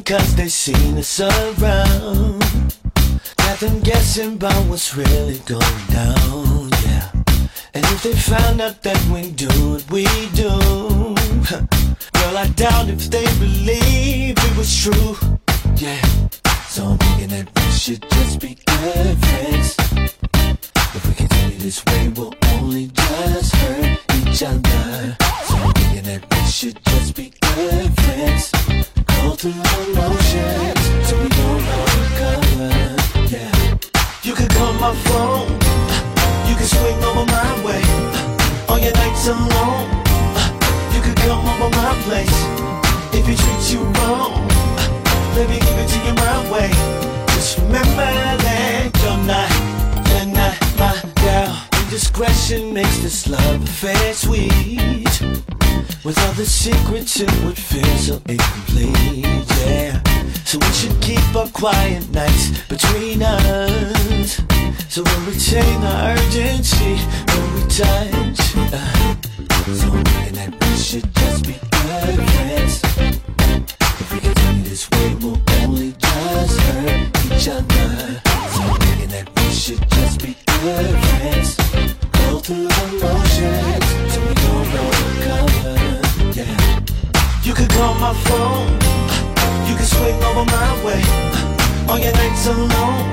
Cause they seen us around. Got them guessing about what's really going down, yeah. And if they found out that we do what we do, girl, I doubt if they believe it was true, yeah. So I'm thinking that we should just be good friends. If we continue this way, Your alone, you can come over my place. If he treats you wrong, let me give it to you my way. Just remember that you're not, you're not my girl. Indiscretion makes this love affair sweet. With all the secrets, it would feel so incomplete, yeah. So we should keep our quiet nights between us. So we'll retain our urgency when we touch. Uh, so thinking that we should just be good friends. If we continue this way, we'll only just hurt each other. So thinking that we should just be good friends. Go through the motions, so we don't recover. Yeah. You could call my phone, swing over my way. On your nights alone,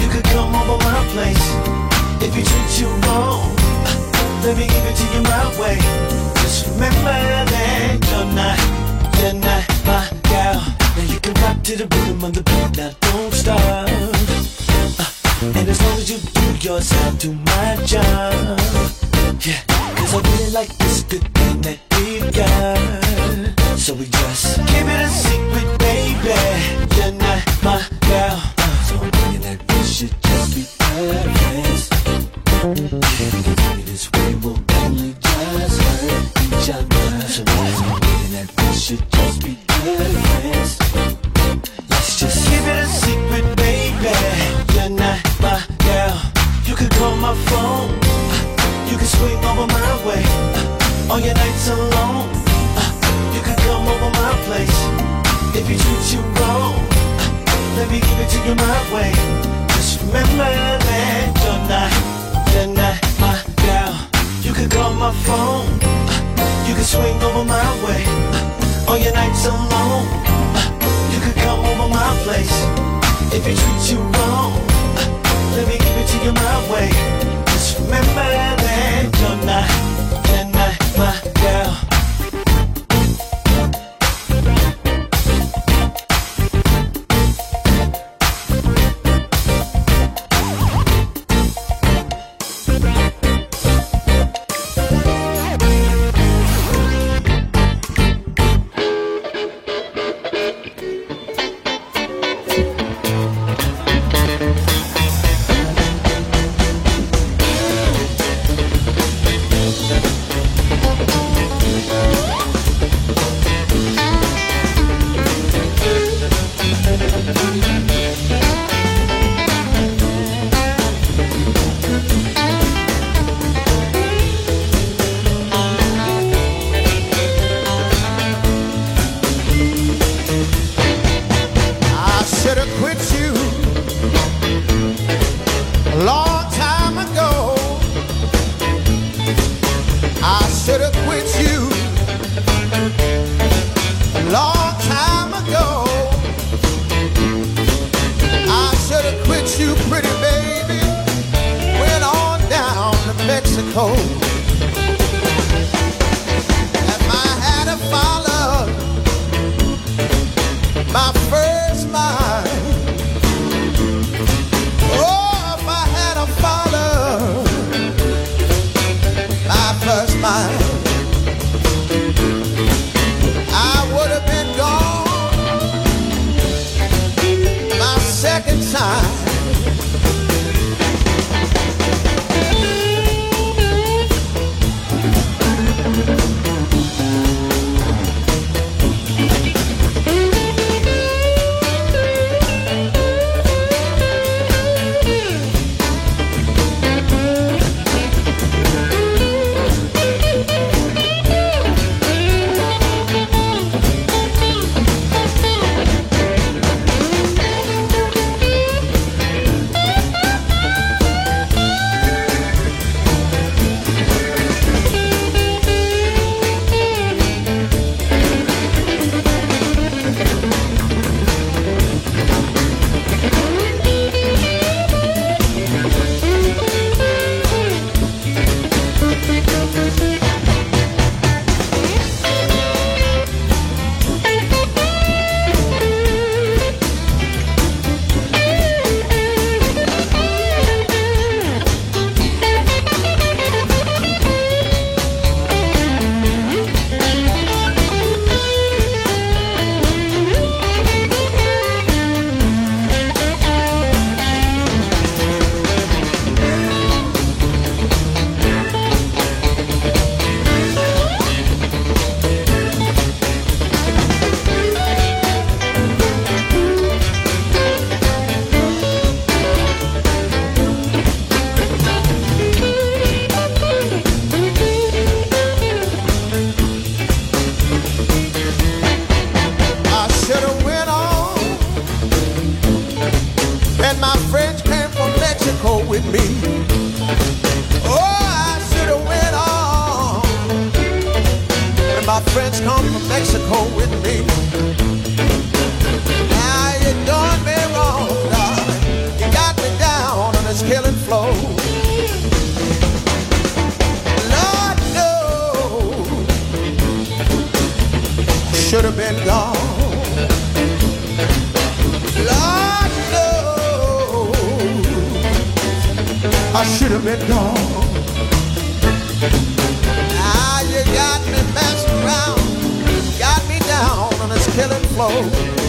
you could come over my place. If he treats you wrong, let me give it to you my way. Just remember that you're not, you're not my gal. Now you can rock to the rhythm of the beat, now don't stop. And as long as you do yours, I'll do my job. Yeah, cause I really like this good thing that we've got. So we just keep it a secret, baby. You're not my girl. So I'm thinking that we should just be good Nights alone. You can come over my place. If he treats you wrong, should have went on. And my friends came from Mexico with me. Oh, I should have went on. And my friends come from Mexico with me. I should have been gone. Now you got me messing around, got me down on this killing floor.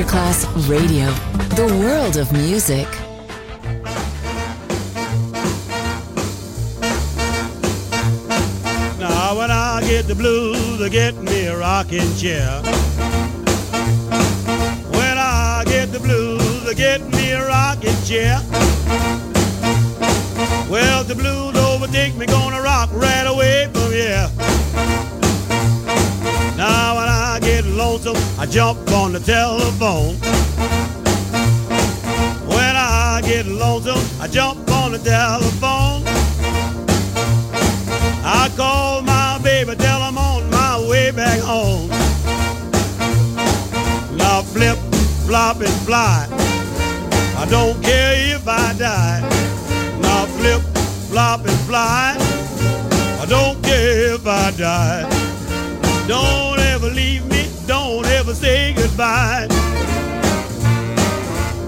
Masterclass Radio, the world of music. Now, when I get the blues, I get me a rocking chair. When I get the blues, I get me a rocking chair. Well, the blues overtake me, gonna rock right away from here. Lonesome, I jump on the telephone. When I get lonesome, I jump on the telephone. I call my baby, tell him I'm on my way back home. Now flip, flop, and fly. I don't care if I die. Now flip, flop, and fly. I don't care if I die. Don't ever leave me, don't ever say goodbye.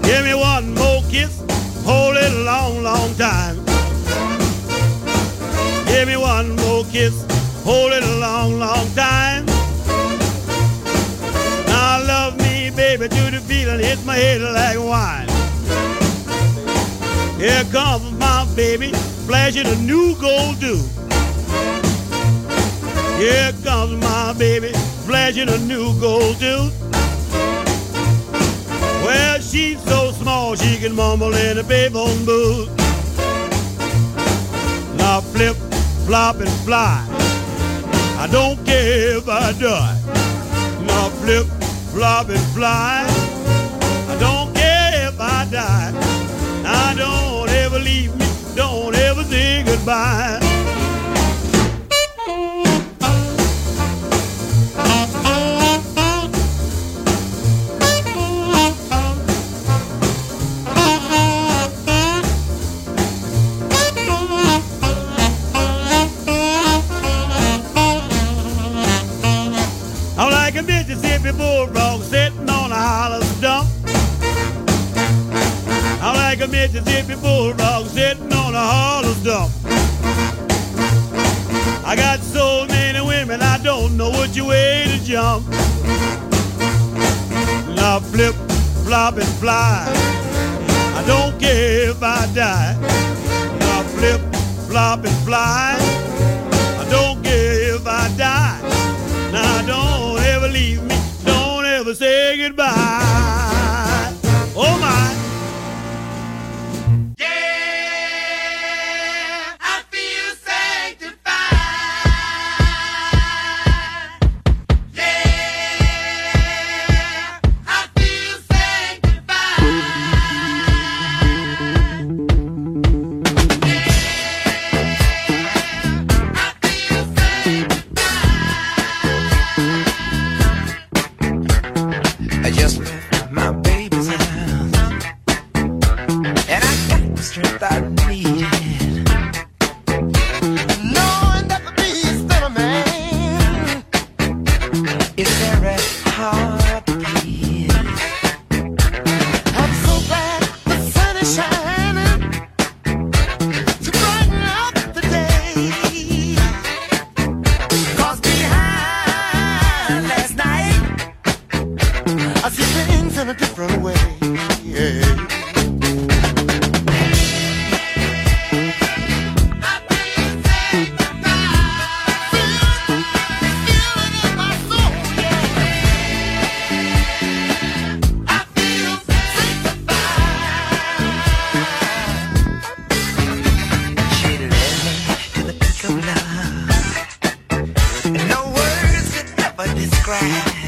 Give me one more kiss, hold it a long, long time. Give me one more kiss, hold it a long, long time. Now love me, baby, to the feeling hits my head like wine. Here comes my baby, flashing a new gold do. Here comes my baby, flashing a new gold do. Well, she's so small she can mumble in a payphone booth. Now flip, flop, and fly. I don't care if I die. Now flip, flop, and fly. I don't care if I die. Now don't ever leave me, don't ever say goodbye. Bulldog sitting on a hollow stump. I'm like a Mississippi bulldog sitting on a hollow stump. I got so many women, I don't know which way to jump. Now flip, flop, and fly. I don't care if I die. Now flip, flop, and fly. I don't care if I die. Now don't ever leave me, don't say goodbye. Words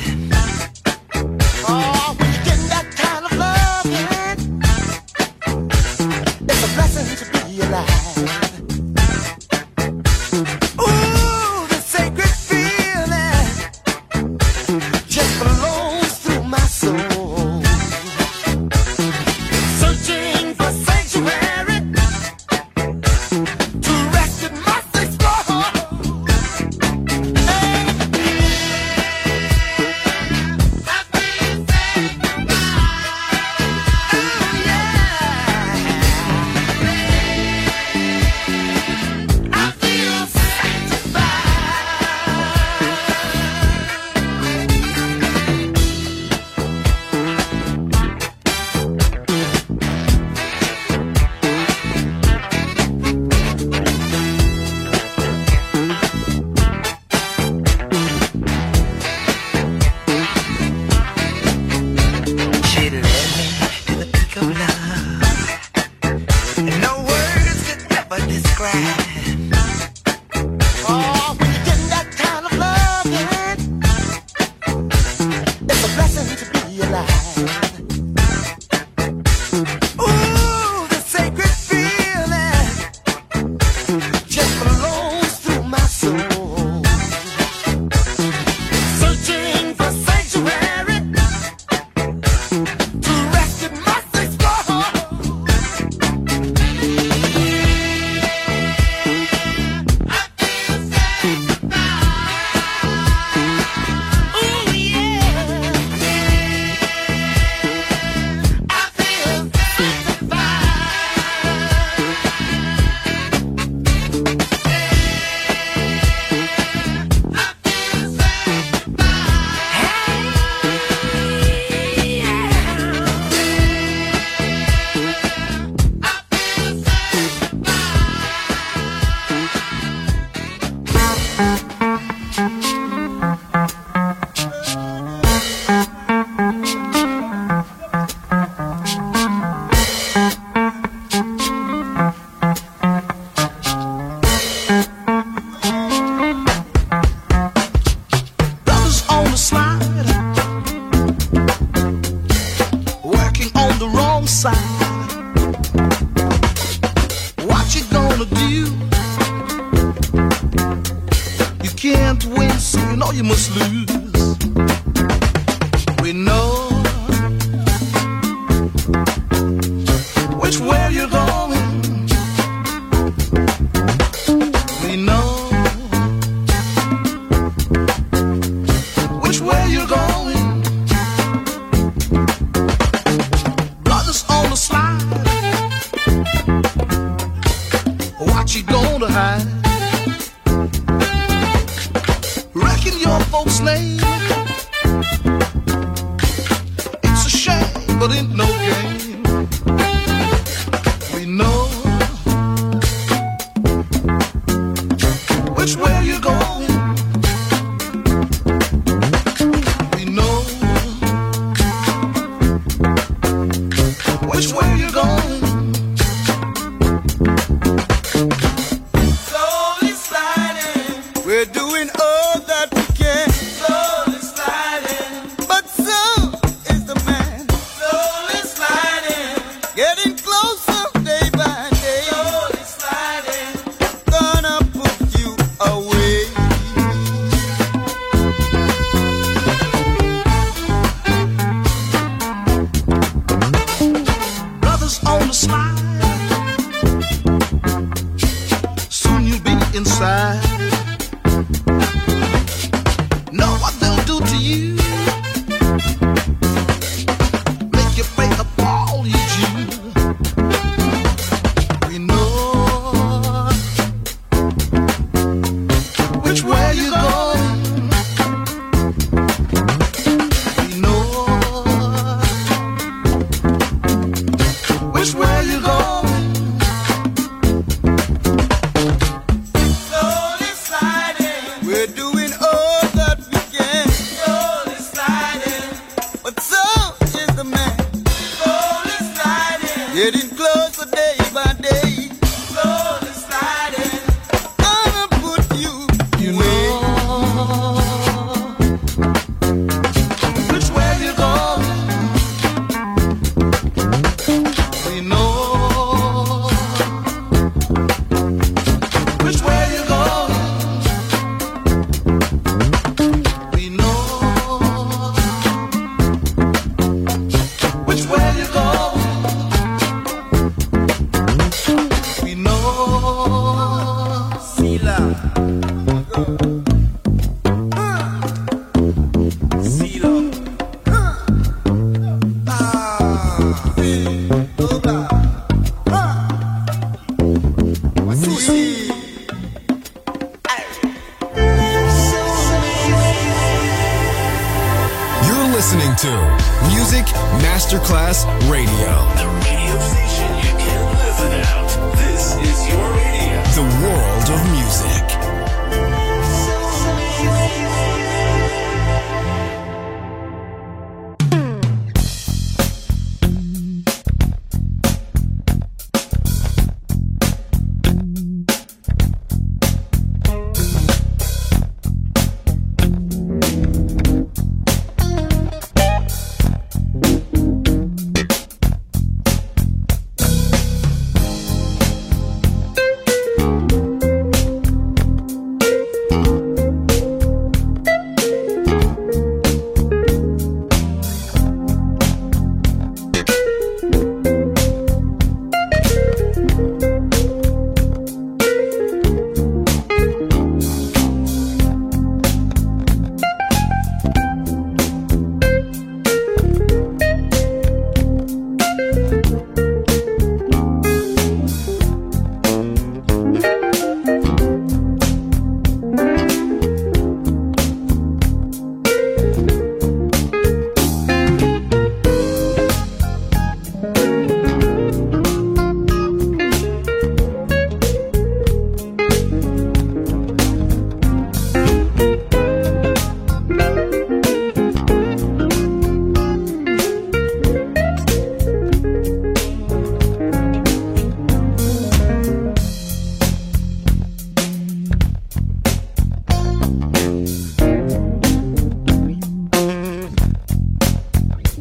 You're listening to Music Masterclass Radio. The radio station you can live without. This is your radio. The world of music.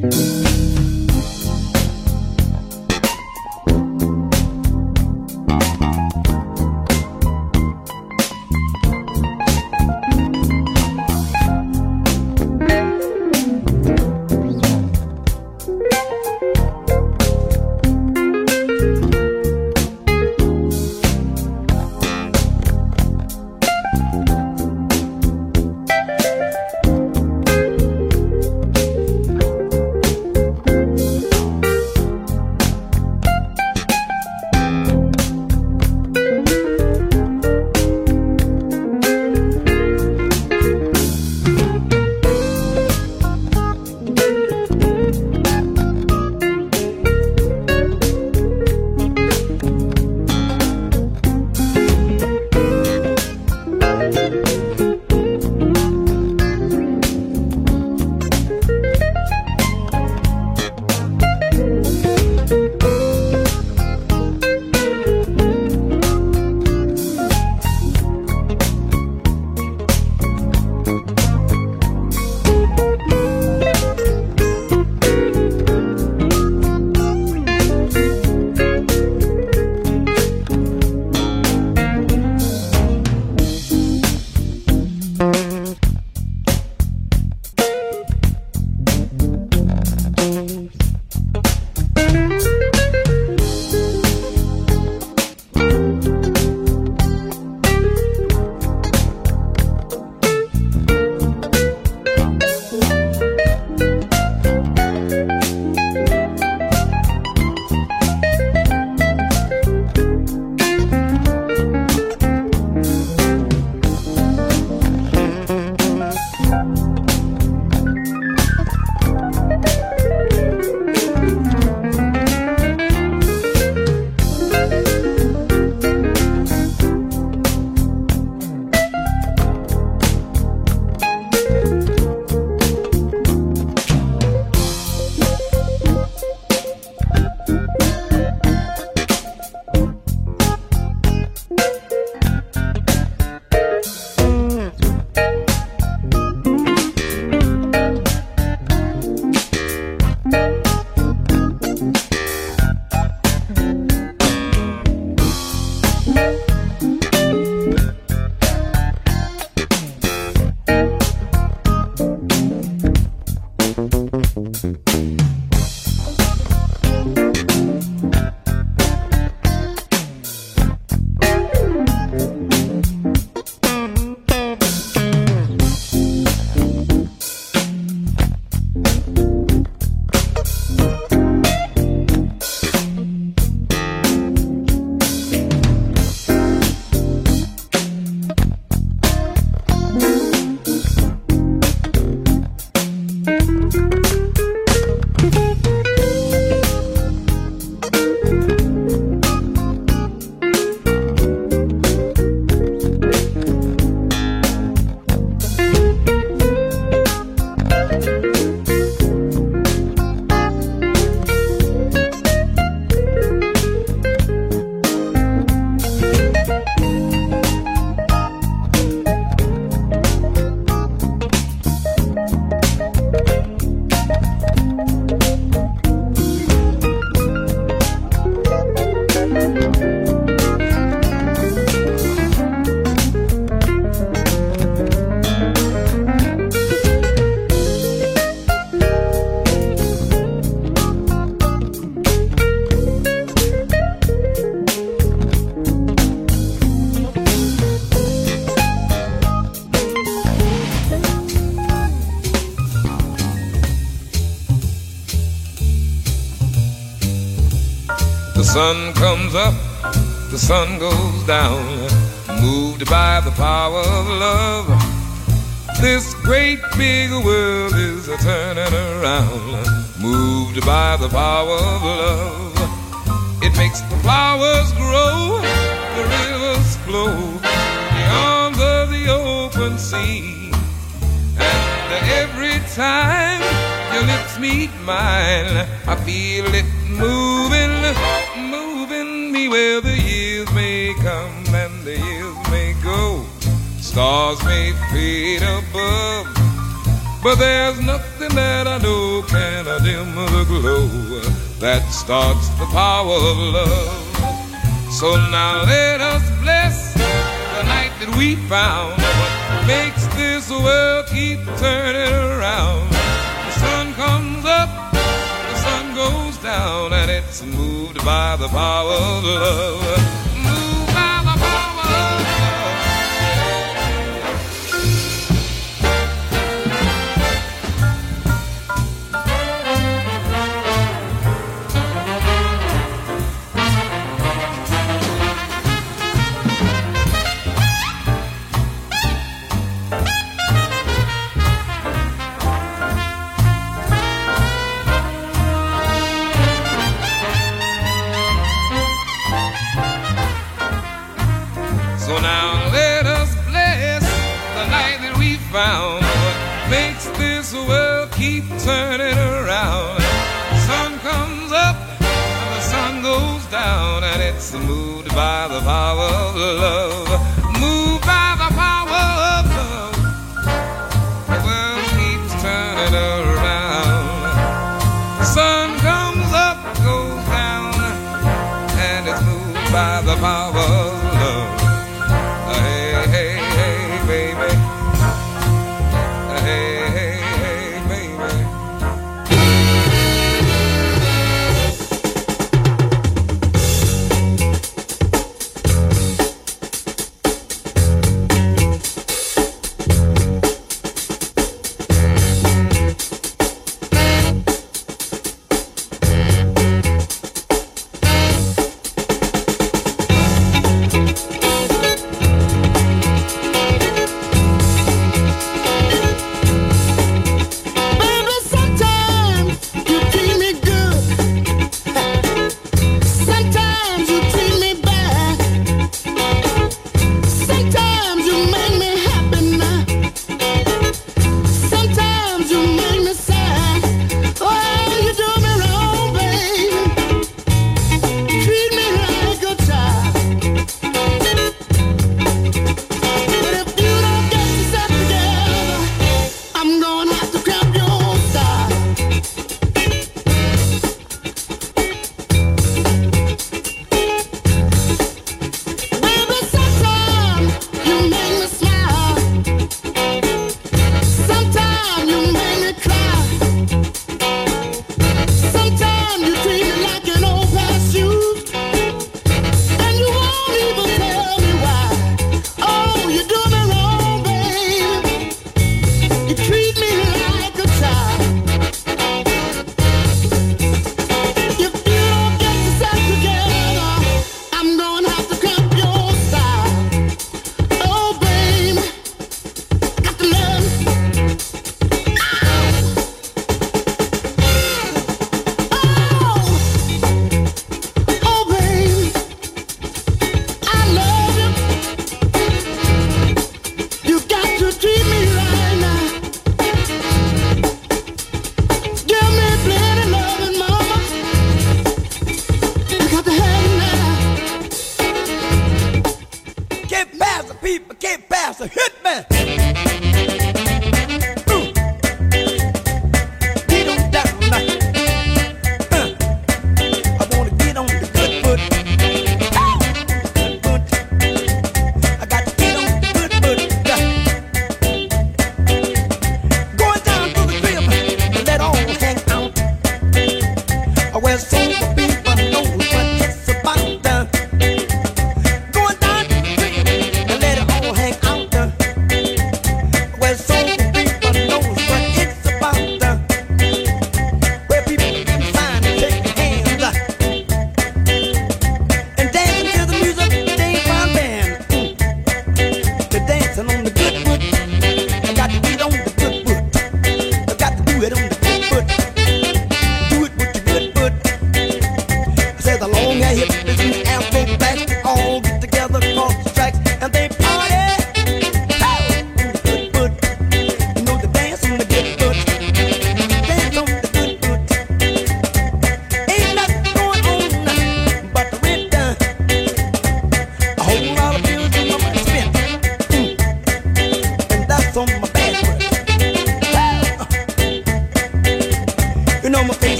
Sun sun goes down, moved by the power of love. This great big world is a turning around, moved by the power of love. It makes the flowers grow, the rivers flow beyond the, the open sea. And every time your lips meet mine, I feel it moving, moving me where Stars may fade above, but there's nothing that I know can dim the glow that starts the power of love. So now let us bless the night that we found. What makes this world keep turning around? The sun comes up, the sun goes down, and it's moved by the power of love. Of love.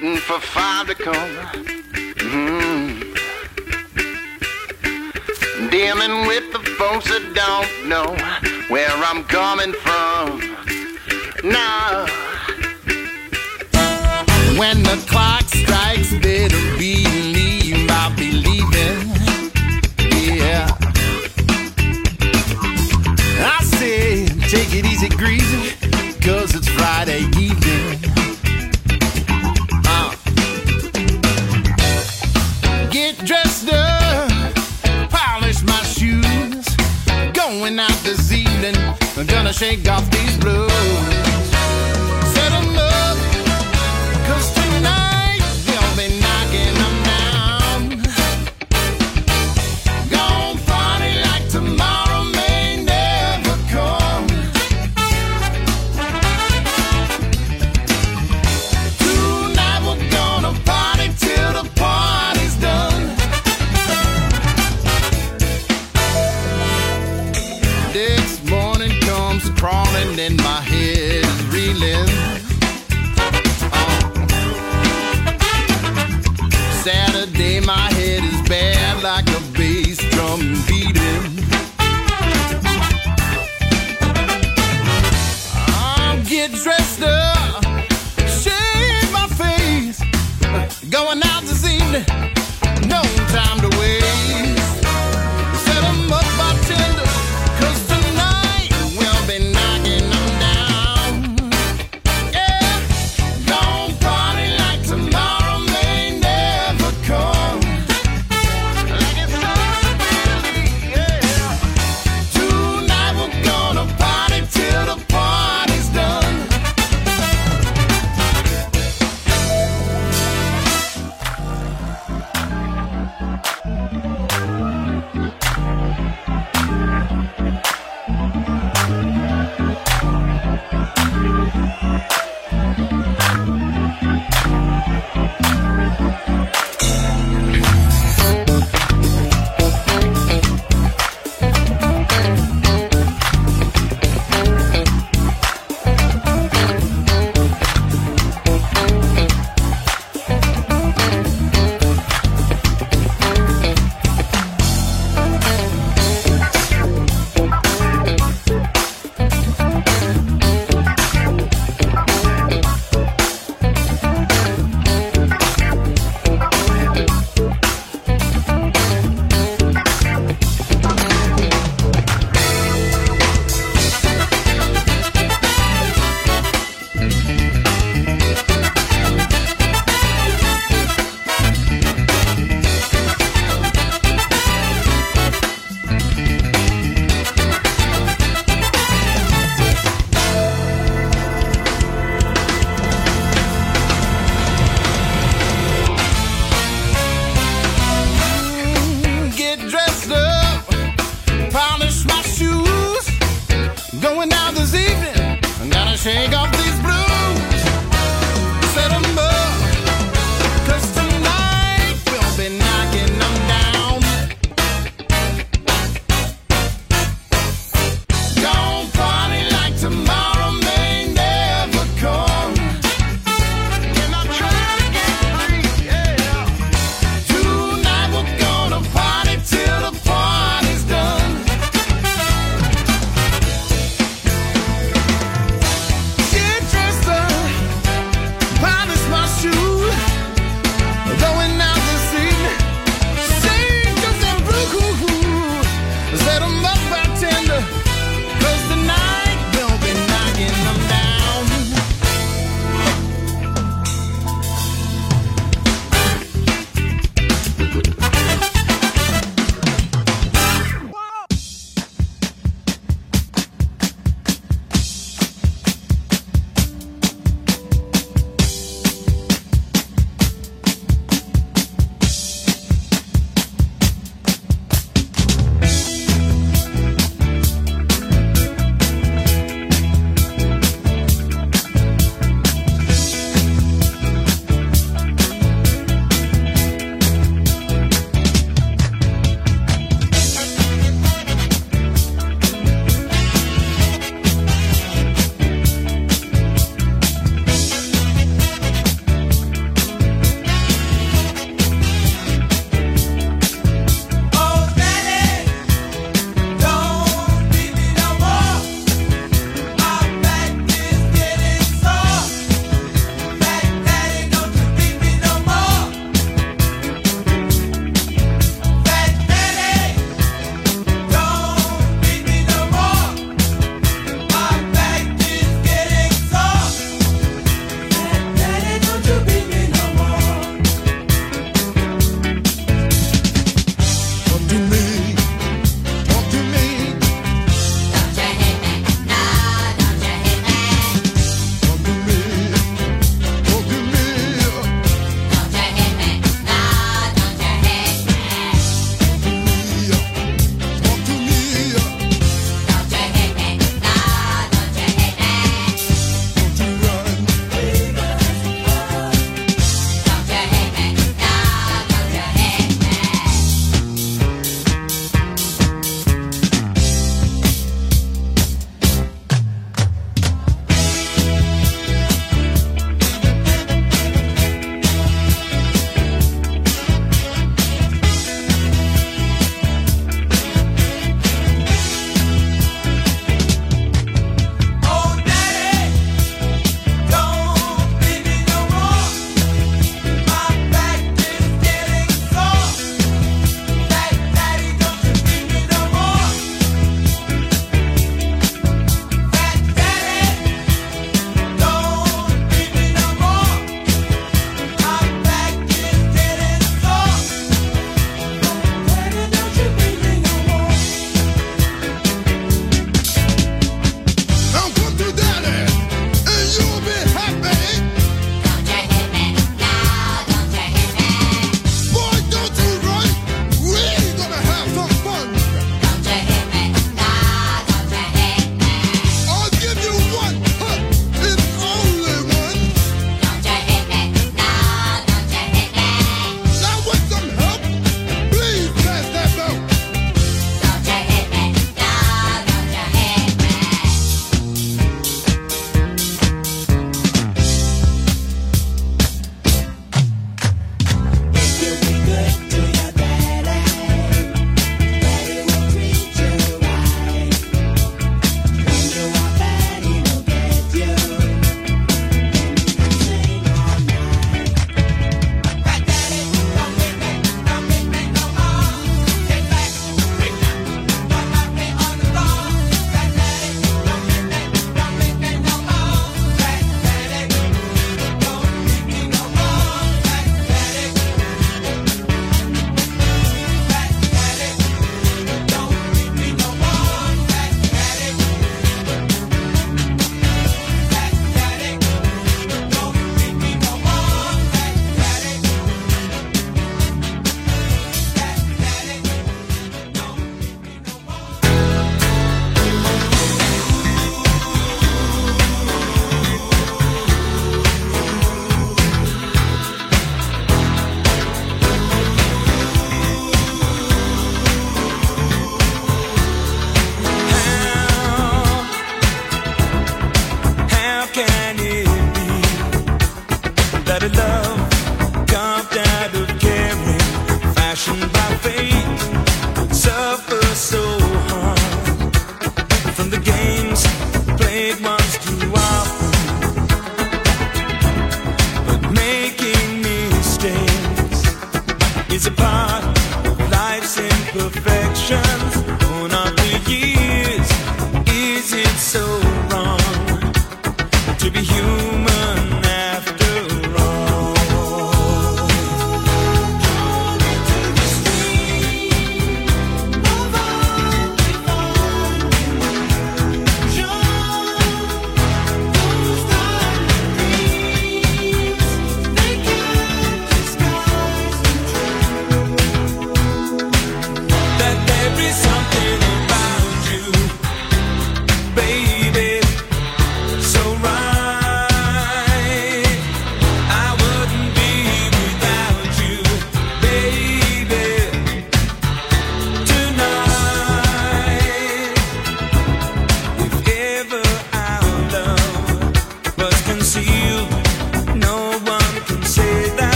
waiting for five to come. Mm-hmm. Dealing with the folks that don't know where I'm coming from. Now, when the clock shake off these blues.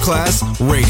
Masterclass Radio,